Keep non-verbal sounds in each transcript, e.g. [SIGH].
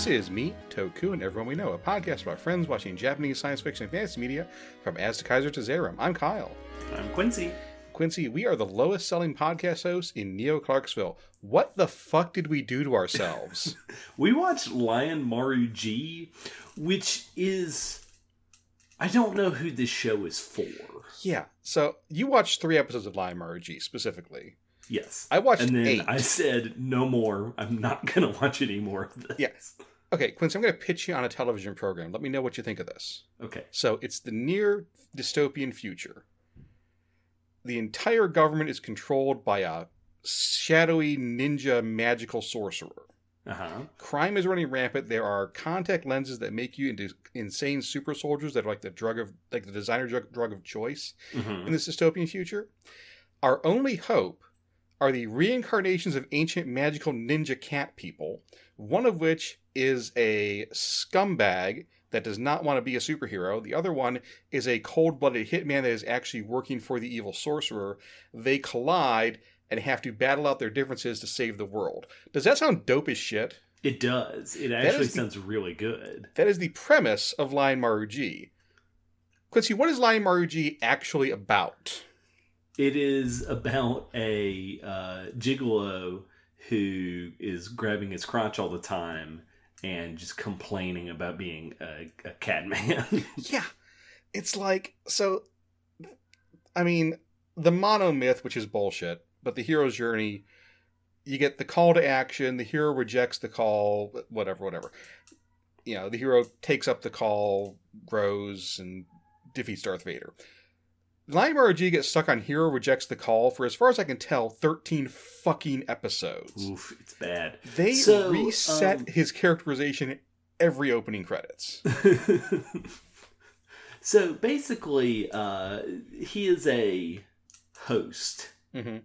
This is me, Toku, and everyone we know, a podcast about friends watching Japanese science fiction and fantasy media from Aztec Kaiser to Zerum. I'm Kyle. I'm Quincy. Quincy, we are the lowest selling podcast hosts in Neo Clarksville. What the fuck did we do to ourselves? [LAUGHS] We watched Lion Maru G, which is. I don't know who this show is for. yeah, so you watched three episodes of Lion Maru G specifically. Yes. I watched and then eight. I said, no more. I'm not [LAUGHS] going to watch any more of this. Yes. Okay, Quincy, I'm going to pitch you on a television program. Let me know what you think of this. Okay. So it's the near dystopian future. The entire government is controlled by a shadowy ninja magical sorcerer. Uh huh. Crime is running rampant. There are contact lenses that make you into insane super soldiers that are like the drug of like the designer drug, drug of choice hmm in this dystopian future. Our only hope are the reincarnations of ancient magical ninja cat people, one of which is a scumbag that does not want to be a superhero. The other one is a cold blooded hitman that is actually working for the evil sorcerer. They collide and have to battle out their differences to save the world. Does that sound dope as shit? It does. It actually the- sounds really good. That is the premise of Lion Maru G. Quincy, what is Lion Maru G actually about? It is about a uh, gigolo who is grabbing his crotch all the time and just complaining about being a, a cat man. [LAUGHS] Yeah. It's like so I mean, the mono myth, which is bullshit, but the hero's journey, you get the call to action, the hero rejects the call, whatever, whatever. You know, the hero takes up the call, grows, and defeats Darth Vader. Lion RG gets stuck on hero rejects the call for, as far as I can tell, 13 fucking episodes. Oof, it's bad. They So, reset um, his characterization every opening credits. [LAUGHS] so basically, uh, he is a host, hmm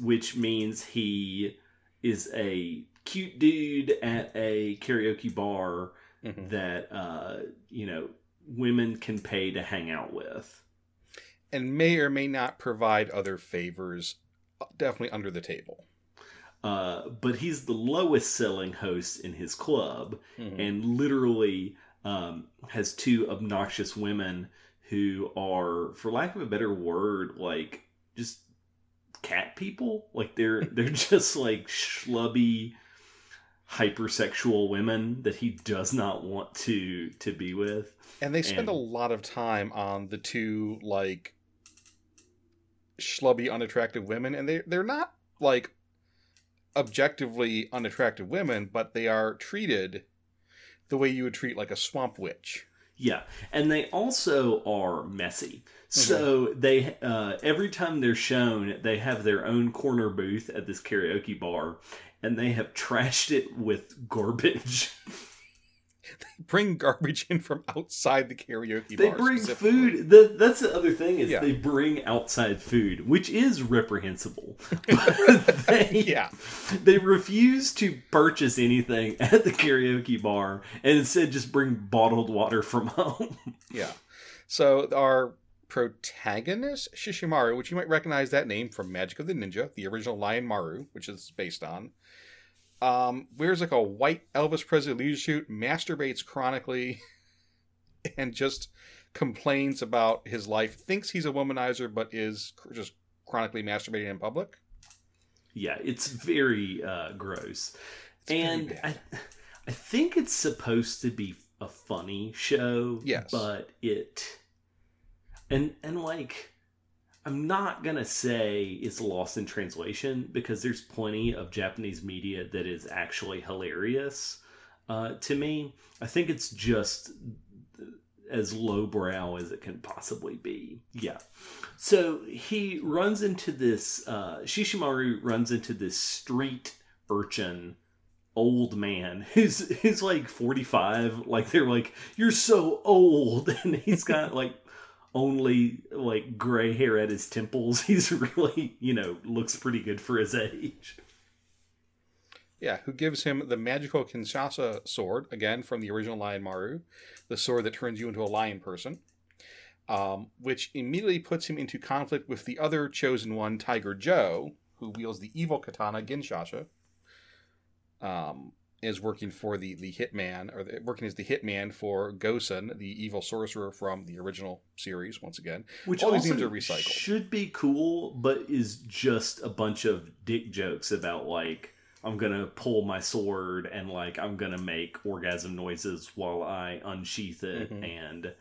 which means he is a cute dude at a karaoke bar hmm that uh, you know women can pay to hang out with. And may or may not provide other favors, uh, definitely under the table. Uh, but he's the lowest selling host in his club, Mhm. and literally um, has two obnoxious women who are, for lack of a better word, like just cat people. Like they're [LAUGHS] they're just like schlubby, hypersexual women that he does not want to to be with. And they spend and- a lot of time on the two like schlubby, unattractive women, and they they're not like objectively unattractive women, but they are treated the way you would treat like a swamp witch. Yeah, and they also are messy. So they uh, every time they're shown, they have their own corner booth at this karaoke bar, and they have trashed it with garbage. [LAUGHS] [LAUGHS] They bring garbage in from outside the karaoke bar. they bring food. The, that's the other thing is Yeah. they bring outside food, which is reprehensible. [LAUGHS] [LAUGHS] But they, Yeah. they refuse to purchase anything at the karaoke bar, and instead just bring bottled water from home. Yeah. So our protagonist, Shishimaru, which you might recognize that name from Magic of the Ninja, the original Lion Maru, which is based on, um, wears like a white Elvis Presley leisure suit, masturbates chronically, [LAUGHS] and just complains about his life. Thinks he's a womanizer, but is just chronically masturbating in public. Yeah, it's very uh, gross. It's and. I, I think it's supposed to be a funny show. Yes. but it, and and like, I'm not gonna say it's lost in translation because there's plenty of Japanese media that is actually hilarious. Uh, to me, I think it's just as lowbrow as it can possibly be. Yeah. So he runs into this. Uh, Shishimaru runs into this street urchin old man [LAUGHS] who's who's like 45 like they're like you're so old [LAUGHS] and he's got like only like gray hair at his temples [LAUGHS] he's really you know looks pretty good for his age Yeah, who gives him the magical Kinshasha sword, again from the original Lion Maru, the sword that turns you into a lion person, um, which immediately puts him into conflict with the other chosen one, Tiger Joe, who wields the evil katana Ginshasha. Um, is working for the the hitman, or the, working as the hitman for Gosen, the evil sorcerer from the original series. Once again, Which all these names are recycled. should be cool, but is just a bunch of dick jokes about like I'm gonna pull my sword and like I'm gonna make orgasm noises while I unsheath it, Mhm. and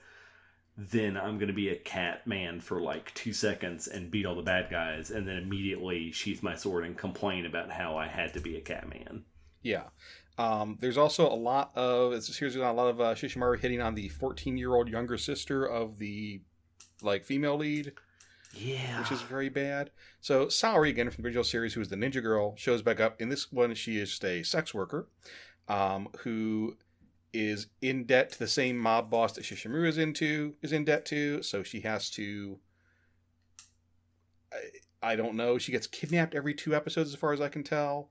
then I'm gonna be a cat man for like two seconds and beat all the bad guys, and then immediately sheath my sword and complain about how I had to be a cat man. Yeah. Um, there's also a lot of it's a a lot of uh, Shishimaru hitting on the 14 year old younger sister of the like female lead, Yeah, which is very bad. So Saori again from the original series, who is the ninja girl, shows back up. In this one, she is just a sex worker, um, who is in debt to the same mob boss that Shishimaru is into is in debt to. So she has to. I, I don't know. She gets kidnapped every two episodes, as far as I can tell.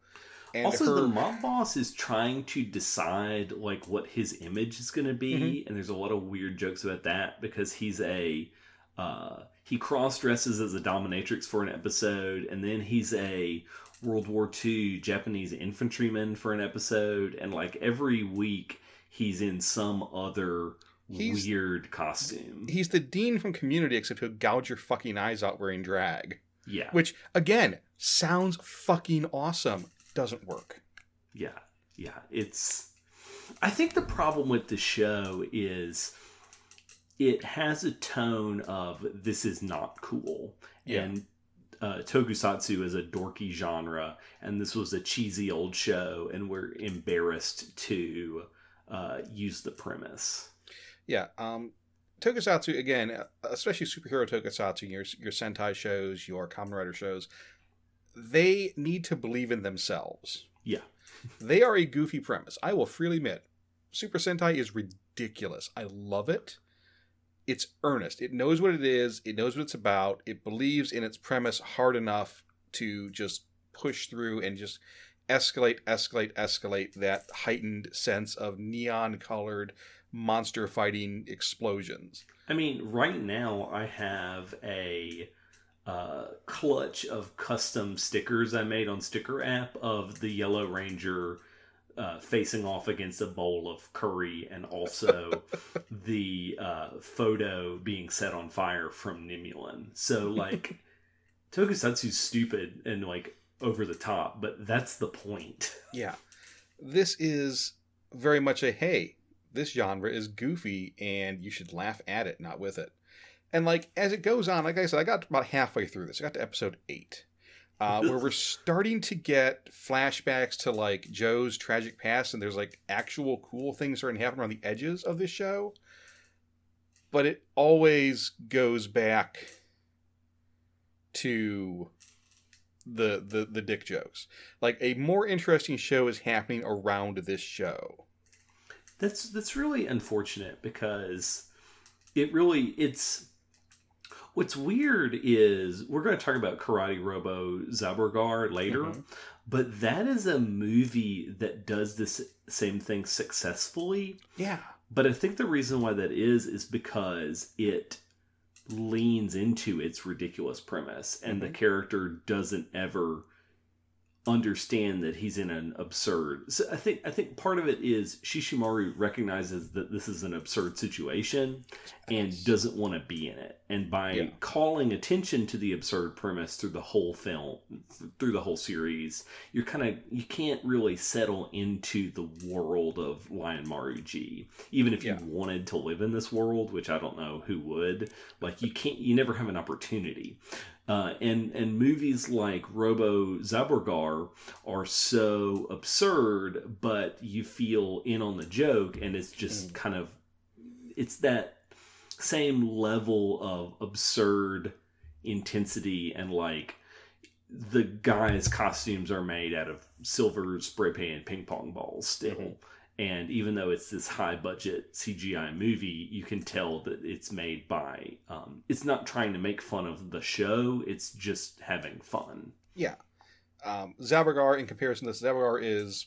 And also, her, the mob boss is trying to decide like what his image is going to be, Mm-hmm. and there's a lot of weird jokes about that because he's a uh, he cross dresses as a dominatrix for an episode, and then he's a World War II Japanese infantryman for an episode, and like every week he's in some other He's- weird costume. he's the dean from Community, except he'll gouge your fucking eyes out wearing drag. yeah, Which again sounds fucking awesome. Doesn't work. Yeah, yeah. It's. I think the problem with the show is it has a tone of this is not cool, Yeah. and uh, tokusatsu is a dorky genre, and this was a cheesy old show, and we're embarrassed to uh, use the premise. Yeah. Um, tokusatsu again, especially superhero tokusatsu, your your Sentai shows, your Kamen Rider shows, they need to believe in themselves. Yeah. They are a goofy premise. I will freely admit, Super Sentai is ridiculous. I love it. It's earnest. It knows what it is. It knows what it's about. It believes in its premise hard enough to just push through and just escalate, escalate, escalate that heightened sense of neon colored monster fighting explosions. I mean, right now I have a uh, clutch of custom stickers I made on Sticker app of the Yellow Ranger uh, facing off against a bowl of curry, and also [LAUGHS] the uh, photo being set on fire from Nimulin. So, like, [LAUGHS] Tokusatsu's stupid and like over the top, but that's the point. [LAUGHS] Yeah. This is very much a hey, this genre is goofy and you should laugh at it, not with it. And like as it goes on, like I said, I got about halfway through this. I got to episode eight. Uh, where we're [LAUGHS] starting to get flashbacks to like Joe's tragic past, and there's like actual cool things starting to happen around the edges of this show. But it always goes back to the the the dick jokes. Like a more interesting show is happening around this show. That's that's really unfortunate because it really it's what's weird is we're going to talk about Karate Robo Zaborgar later, Mhm. but that is a movie that does this same thing successfully. Yeah. But I think the reason why that is is because it leans into its ridiculous premise and the Mhm. character doesn't ever understand that he's in an absurd so i think i think part of it is shishimaru recognizes that this is an absurd situation and doesn't want to be in it. And by Yeah. calling attention to the absurd premise through the whole film through the whole series you're kind of you can't really settle into the world of lion maru g even if you wanted to live in this world which i don't know who would like you can't you never have an opportunity uh, and and movies like Robo Zaborgar are so absurd, but you feel in on the joke, and it's just Mm. kind of it's that same level of absurd intensity and like the guys' costumes are made out of silver spray paint ping pong balls still. Mhm. And even though it's this high budget CGI movie, you can tell that it's made by. Um, it's not trying to make fun of the show; it's just having fun. Yeah. Um, in comparison to this, Zaborgar is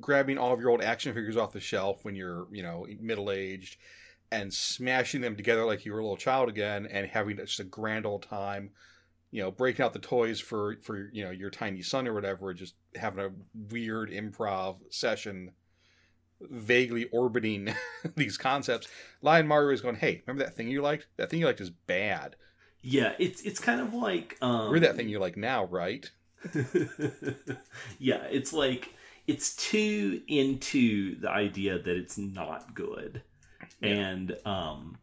grabbing all of your old action figures off the shelf when you're, you know, middle aged, and smashing them together like you were a little child again, and having just a grand old time, you know, breaking out the toys for for you know your tiny son or whatever, just having a weird improv session, vaguely orbiting [LAUGHS] these concepts. Lion Maru is going, "Hey, remember that thing you liked? That thing you liked is bad. Yeah, it's it's kind of like um, We're that thing you like now, right?" [LAUGHS] yeah, it's like it's too into the idea that it's not good. Yeah. And um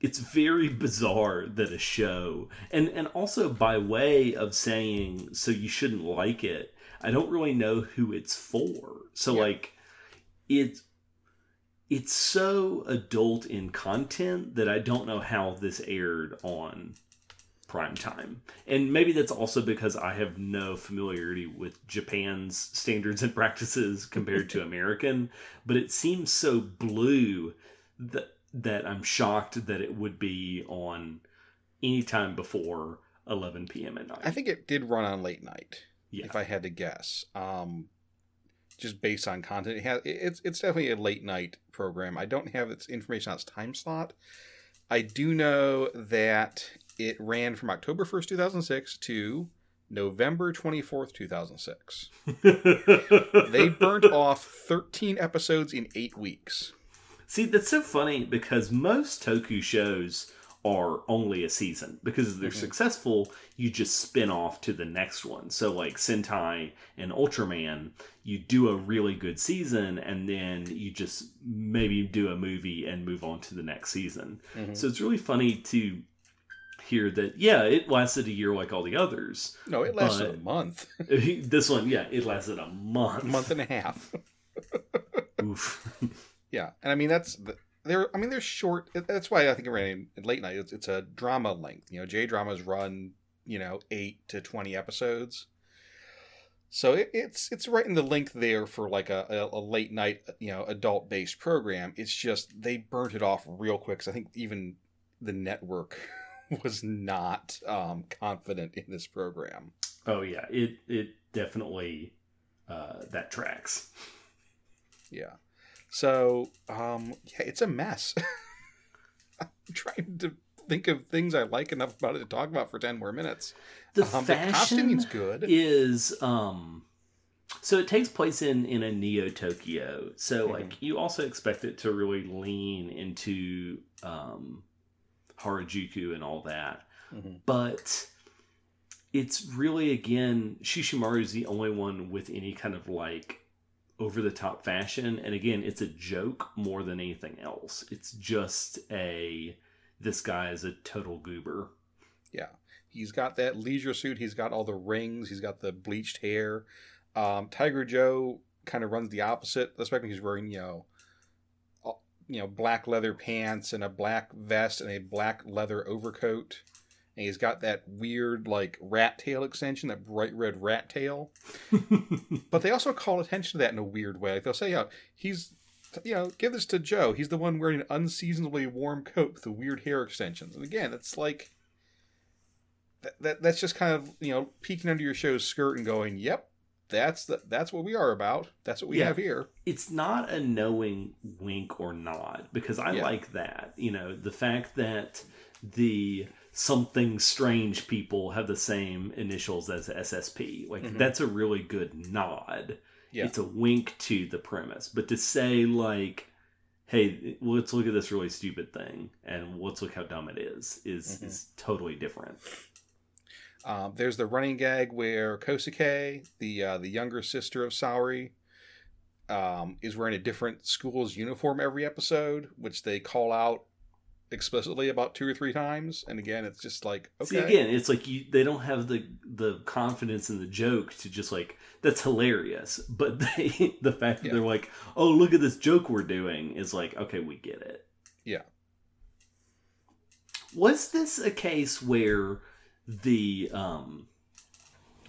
it's very bizarre that a show and and also by way of saying so you shouldn't like it, I don't really know who it's for. So Yeah. like it's it's so adult in content that I don't know how this aired on prime time. And maybe that's also because I have no familiarity with Japan's standards and practices compared to [LAUGHS] American, but it seems so blue that that I'm shocked that it would be on any time before 11 p.m. at night. I think it did run on late night. Yeah. If I had to guess, um, just based on content, it has, it's it's definitely a late night program. I don't have its information on its time slot. I do know that it ran from October first, two thousand six, to November twenty fourth, two thousand six. [LAUGHS] They burnt off thirteen episodes in eight weeks. See, that's so funny because most Toku shows are only a season because if they're Mhm. successful, you just spin off to the next one. So, like Sentai and Ultraman, you do a really good season and then you just maybe do a movie and move on to the next season. Mhm. So, it's really funny to hear that, yeah, it lasted a year like all the others. No, it lasted a month, [LAUGHS] [LAUGHS] this one, yeah, it lasted a month. a month and a half. [LAUGHS] Oof. Yeah, and I mean that's they're. I mean they're short. That's why I think it ran in late night. It's, it's a drama length. You know, J dramas run you know eight to twenty episodes, so it, it's it's right in the length there for like a, a, a late night you know adult based program. It's just they burnt it off real quick. 'cause I think even the network [LAUGHS] was not um, confident in this program. Oh yeah, it it definitely uh, that tracks. Yeah. So, um, yeah, it's a mess. [LAUGHS] I'm trying to think of things I like enough about it to talk about for 10 more minutes. The um, the fashion costuming's good. is um so it takes place in in a neo Tokyo. So Mhm. like you also expect it to really lean into um Harajuku and all that. Mhm. But it's really again Shishimaru is the only one with any kind of like over the top fashion and again it's a joke more than anything else. It's just a this guy is a total goober. Yeah. He's got that leisure suit. He's got all the rings. He's got the bleached hair. Um, Tiger Joe kind of runs the opposite. That's why he's wearing, you know, you know, black leather pants and a black vest and a black leather overcoat. And he's got that weird, like, rat tail extension, that bright red rat tail. [LAUGHS] But they also call attention to that in a weird way. Like they'll say, "Oh, he's, you know, give this to Joe. He's the one wearing an unseasonably warm coat with the weird hair extensions." And again, it's like that, that that's just kind of you know peeking under your show's skirt and going, "Yep, that's the that's what we are about. That's what we Yeah. have here." it's not a knowing wink or nod because I Yeah. like that. You know, the fact that the something strange people have the same initials as SSP. Like Mhm. that's a really good nod. Yeah. It's a wink to the premise. But to say like hey, let's look at this really stupid thing and let's look how dumb it is is Mhm. is totally different. Um, there's the running gag where Kosuke, the uh, the younger sister of Saori, um, is wearing a different school's uniform every episode, which they call out explicitly about two or three times. And again, it's just like okay, See again, it's like you they don't have the the confidence in the joke to just like that's hilarious. But [LAUGHS] they the fact that Yeah. they're like, oh look at this joke we're doing is like, okay, we get it. Yeah. Was this a case where the um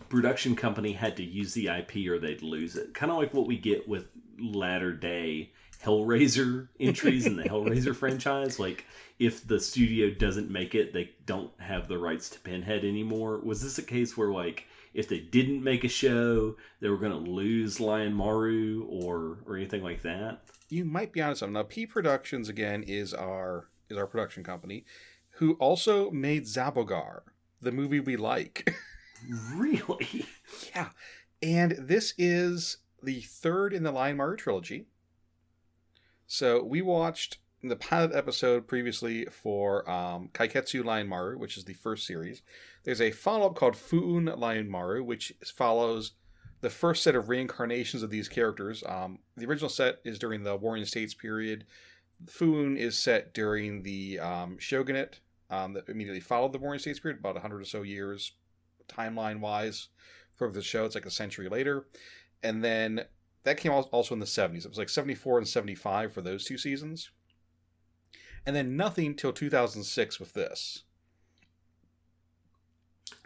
production company had to use the IP or they'd lose it? Kind of like what we get with latter day Hellraiser entries in the [LAUGHS] Hellraiser franchise. Like, if the studio doesn't make it, they don't have the rights to Pinhead anymore. Was this a case where, like, if they didn't make a show, they were going to lose Lion Maru or or anything like that? you might be honest. Now, P Productions again is our is our production company, who also made Zaborgar. the movie we like. [LAUGHS] Really? yeah. And this is the third in the Lion Maru trilogy. So we watched the pilot episode previously for um, Kaiketsu Lion Maru, which is the first series. There's a follow up called Fuun Lion Maru, which follows the first set of reincarnations of these characters. Um, the original set is during the Warring States period. Fuun is set during the um, shogunate um, that immediately followed the Warring States period, about 100 or so years timeline wise for the show. It's like a century later. And then that came also in the 70s. It was like 74 and 75 for those two seasons. And then nothing till 2006 with this.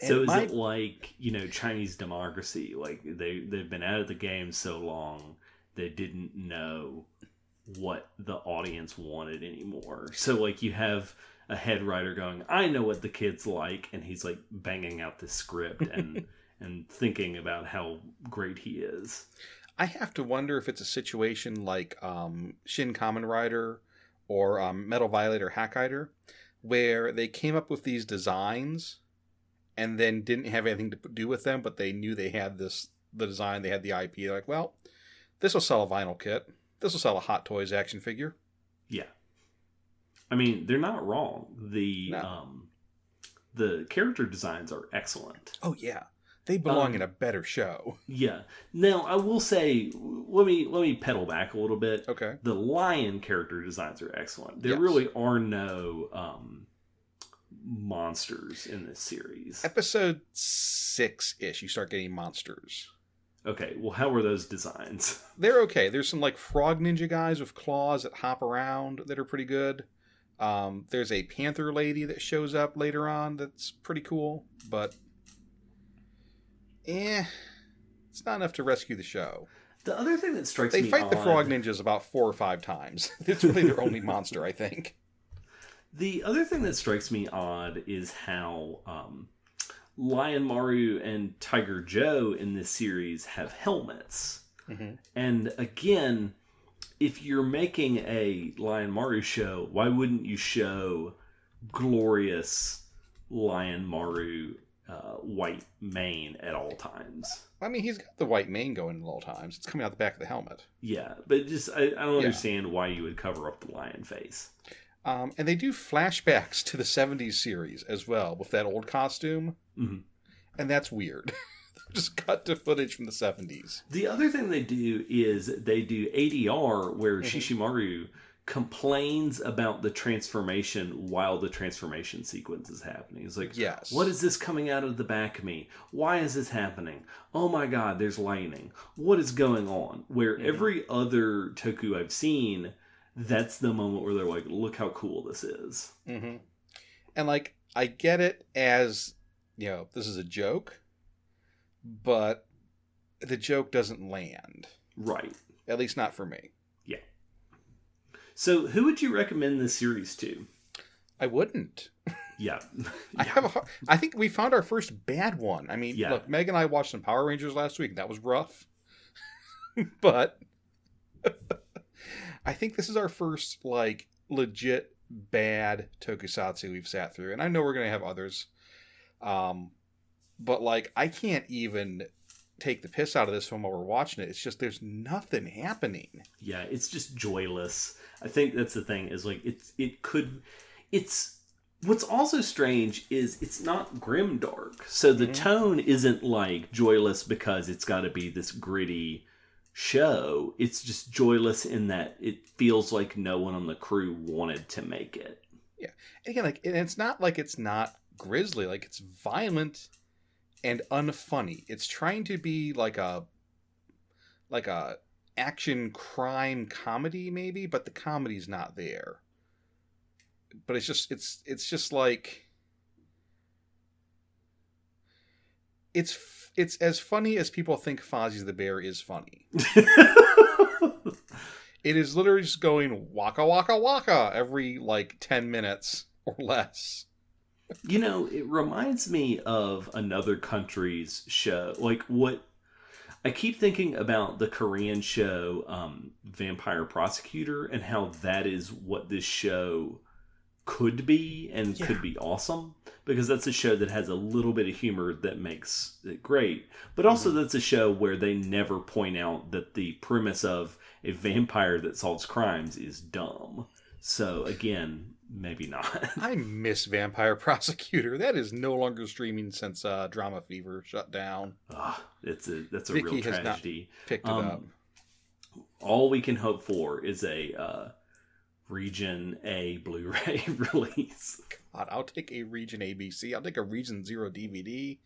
So And is my- it like you know Chinese democracy? Like they they've been out of the game so long they didn't know what the audience wanted anymore. So like you have a head writer going, "I know what the kids like," and he's like banging out the script and [LAUGHS] and thinking about how great he is. I have to wonder if it's a situation like um, Shin Kamen Rider or um, Metal Violator Hakaider, where they came up with these designs and then didn't have anything to do with them, but they knew they had this the design, they had the IP. They're like, well, this will sell a vinyl kit. This will sell a Hot Toys action figure. Yeah, I mean they're not wrong. The No. um, the character designs are excellent. Oh yeah, they belong Um, in a better show. [LAUGHS] Yeah. Now I will say, let me let me pedal back a little bit. Okay. The lion character designs are excellent. There Yes. really are no um, monsters in this series. Episode six ish, you start getting monsters. Okay. Well, how were those designs? [LAUGHS] they're okay. There's some like frog ninja guys with claws that hop around that are pretty good. Um, there's a panther lady that shows up later on that's pretty cool, but eh, it's not enough to rescue the show. The other thing that strikes me they me fight the frog ninjas about four or five times. [LAUGHS] It's really their only monster, I think. The other thing that strikes me odd is how um, Lion Maru and Tiger Joe in this series have helmets. Mhm. And again, if you're making a Lion Maru show, why wouldn't you show glorious Lion Maru uh, white mane at all times? I mean, he's got the white mane going at all times. It's coming out the back of the helmet. Yeah, but just I, I don't Yeah. understand why you would cover up the lion face. Um, and they do flashbacks to the 70s series as well with that old costume. Mhm. And that's weird. [LAUGHS] Just cut to footage from the 70s. The other thing they do is they do ADR where Mhm. Shishimaru complains about the transformation while the transformation sequence is happening. It's like, Yes. what is this coming out of the back of me? Why is this happening? Oh my god, there's lightning. What is going on? Where Mhm. every other toku I've seen, that's the moment where they're like, look how cool this is. hmm And like, I get it as, you know, this is a joke, but the joke doesn't land. Right. At least not for me. So, who would you recommend this series to? I wouldn't. Yeah. [LAUGHS] I have a, I think we found our first bad one. I mean, Yeah. look, Meg and I watched some Power Rangers last week. That was rough, [LAUGHS] but [LAUGHS] I think this is our first like legit bad tokusatsu we've sat through, and I know we're gonna have others. Um, but like, I can't even take the piss out of this one while we're watching it. It's just there's nothing happening. yeah it's just joyless i think that's the thing is like it's it could it's what's also strange is it's not grim dark so the Mhm. tone isn't like joyless because it's got to be this gritty show it's just joyless in that it feels like no one on the crew wanted to make it Yeah. And again like and it's not like it's not grisly like it's violent and unfunny it's trying to be like a like a action crime comedy maybe but the comedy's not there but it's just it's it's just like it's it's as funny as people think Fozzie the Bear is funny. [LAUGHS] It is literally just going waka waka waka every like 10 minutes or less. You know it reminds me of another country's show like what i keep thinking about the korean show um, vampire prosecutor and how that is what this show could be and Yeah. could be awesome because that's a show that has a little bit of humor that makes it great. But also Mm-hmm. that's a show where they never point out that the premise of a vampire that solves crimes is dumb. So again, maybe not. [LAUGHS] I miss Vampire Prosecutor. That is no longer streaming since uh, Drama Fever shut down. Ah, it's a that's a Viki real tragedy. Picked it Um, up. All we can hope for is a uh, Region A Blu-ray [LAUGHS] release. God, I'll take a Region ABC. I'll take a Region Zero DVD.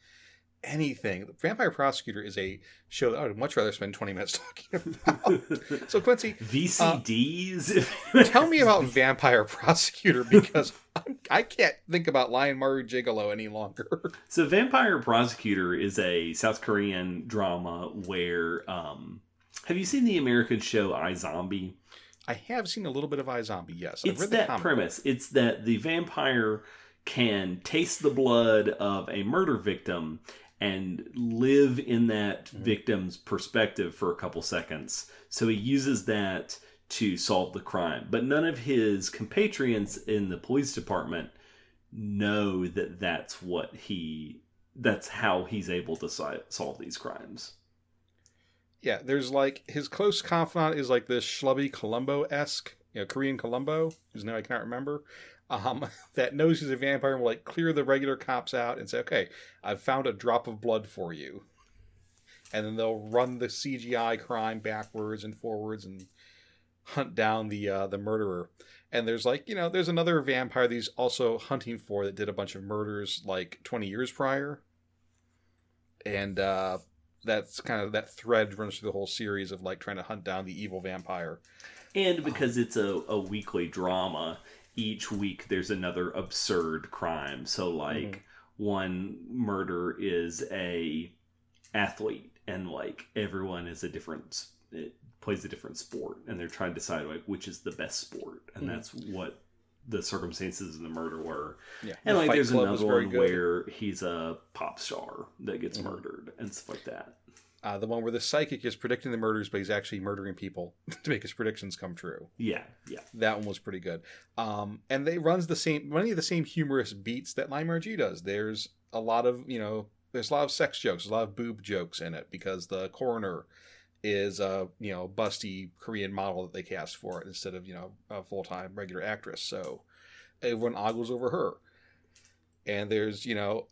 Anything. Vampire Prosecutor is a show that I would much rather spend 20 minutes [LAUGHS] talking about. so, Quincy, [LAUGHS] VCDs. tell me about Vampire Prosecutor because [LAUGHS] I'm, I can't think about Lion Maru Gigolo any longer. So, Vampire Prosecutor is a South Korean drama where. Um, have you seen the American show I Zombie? I have seen a little bit of iZombie, yes. I've It's read that premise. It's that the vampire can taste the blood of a murder victim and live in that Mm-hmm. victim's perspective for a couple seconds. So he uses that to solve the crime. But none of his compatriots in the police department know that that's what he that's how he's able to si- solve these crimes. Yeah, there's like his close confidant is like this schlubby Columbo esque, you know, Korean Columbo, whose name I cannot remember, um, [LAUGHS] that knows he's a vampire and will like clear the regular cops out and say, okay, I've found a drop of blood for you. And then they'll run the CGI crime backwards and forwards and hunt down the uh, the murderer. And there's like, you know, there's another vampire that he's also hunting for that did a bunch of murders like 20 years prior. And uh, that's kind of that thread runs through the whole series of like trying to hunt down the evil vampire. And because it's a, a weekly drama, each week there's another absurd crime. So like one murder is a athlete and like everyone is a different it plays a different sport and they're trying to decide like which is the best sport and Mhm. that's what the circumstances of the murder were. Yeah, And The like there's another one good. where he's a pop star that gets Mhm. murdered and stuff like that. Uh, the one where the psychic is predicting the murders, but he's actually murdering people [LAUGHS] to make his predictions come true. Yeah, yeah. That one was pretty good. Um, and they runs the same many of the same humorous beats that Lime RG does. There's a lot of you know there's a lot of sex jokes, a lot of boob jokes in it because the coroner is a you know busty Korean model that they cast for it instead of you know a full time regular actress. So everyone ogles over her. And there's you know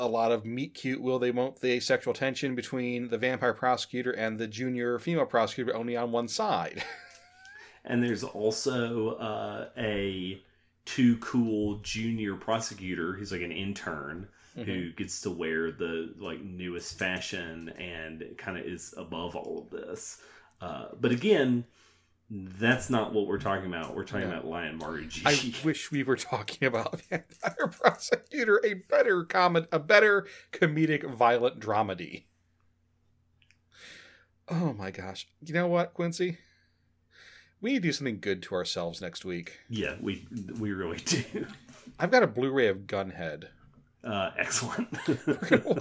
a lot of meet cute will they won't they sexual tension between the vampire prosecutor and the junior female prosecutor only on one side. [LAUGHS] And there's also uh, a too cool junior prosecutor who's like an intern who gets to wear the like newest fashion and kind of is above all of this. Uh, but again, that's not what we're talking about. We're talking No. about Lion Maru G. I [LAUGHS] wish we were talking about Vampire [LAUGHS] Prosecutor, a better comment, a better comedic violent dramedy. Oh my gosh! You know what, Quincy? We need to do something good to ourselves next week. yeah, we we really [LAUGHS] do. I've got a Blu-ray of Gunhead, Uh, excellent.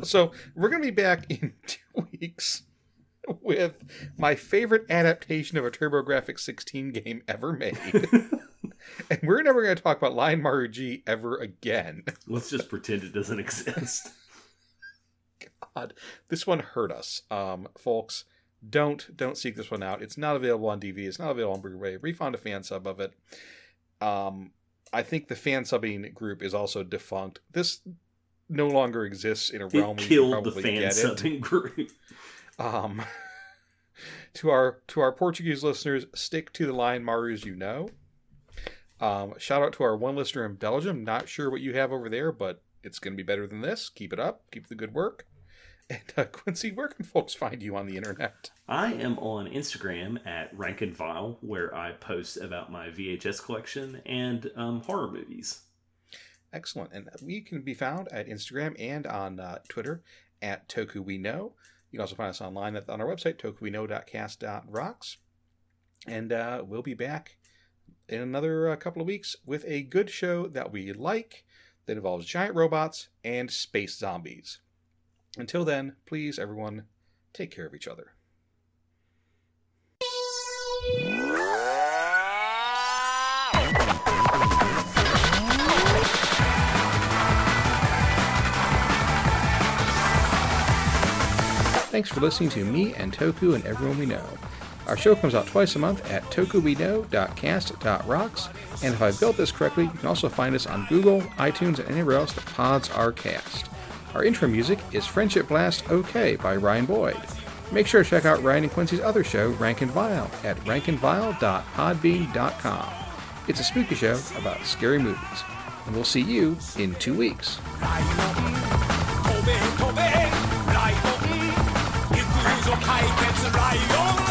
so we're gonna be back in two weeks [LAUGHS] with my favorite adaptation of a TurboGrafx 16 game ever made, [LAUGHS] and we're never gonna talk about Lion Maru G ever again. [LAUGHS] Let's just pretend it doesn't exist. God, this one hurt us, um, folks. Don't don't seek this one out. It's not available on DVD. It's not available on Blu-ray. We found a fan sub of it. Um, I think the fan subbing group is also defunct. This no longer exists in a realm. It where you can killed the fan subbing group. Um, [LAUGHS] to our to our Portuguese listeners, stick to the Lion Marus you know. Um, shout out to our one listener in Belgium. Not sure what you have over there, but it's going to be better than this. Keep it up. Keep the good work. [LAUGHS] And uh, Quincy, where can folks find you on the internet? I am on Instagram at Rank and Vile, where I post about my VHS collection and um, horror movies. Excellent. And we can be found at Instagram and on uh, Twitter at Toku We Know. You can also find us online at, on our website, tokuweknow.cast.rocks. And uh, we'll be back in another uh, couple of weeks with a good show that we like that involves giant robots and space zombies. Until then, please, everyone, take care of each other. Thanks for listening to me and Toku and everyone we know. Our show comes out twice a month at tokuweknow.cast.rocks, and if I built this correctly, you can also find us on Google, iTunes, and anywhere else that pods are cast. Our intro music is Friendship Blast OK by Ryan Boyd. Make sure to check out Ryan and Quincy's other show, Rank and Vile, at rankandvile.podbean.com. It's a spooky show about scary movies. And we'll see you in two weeks so high, that's right.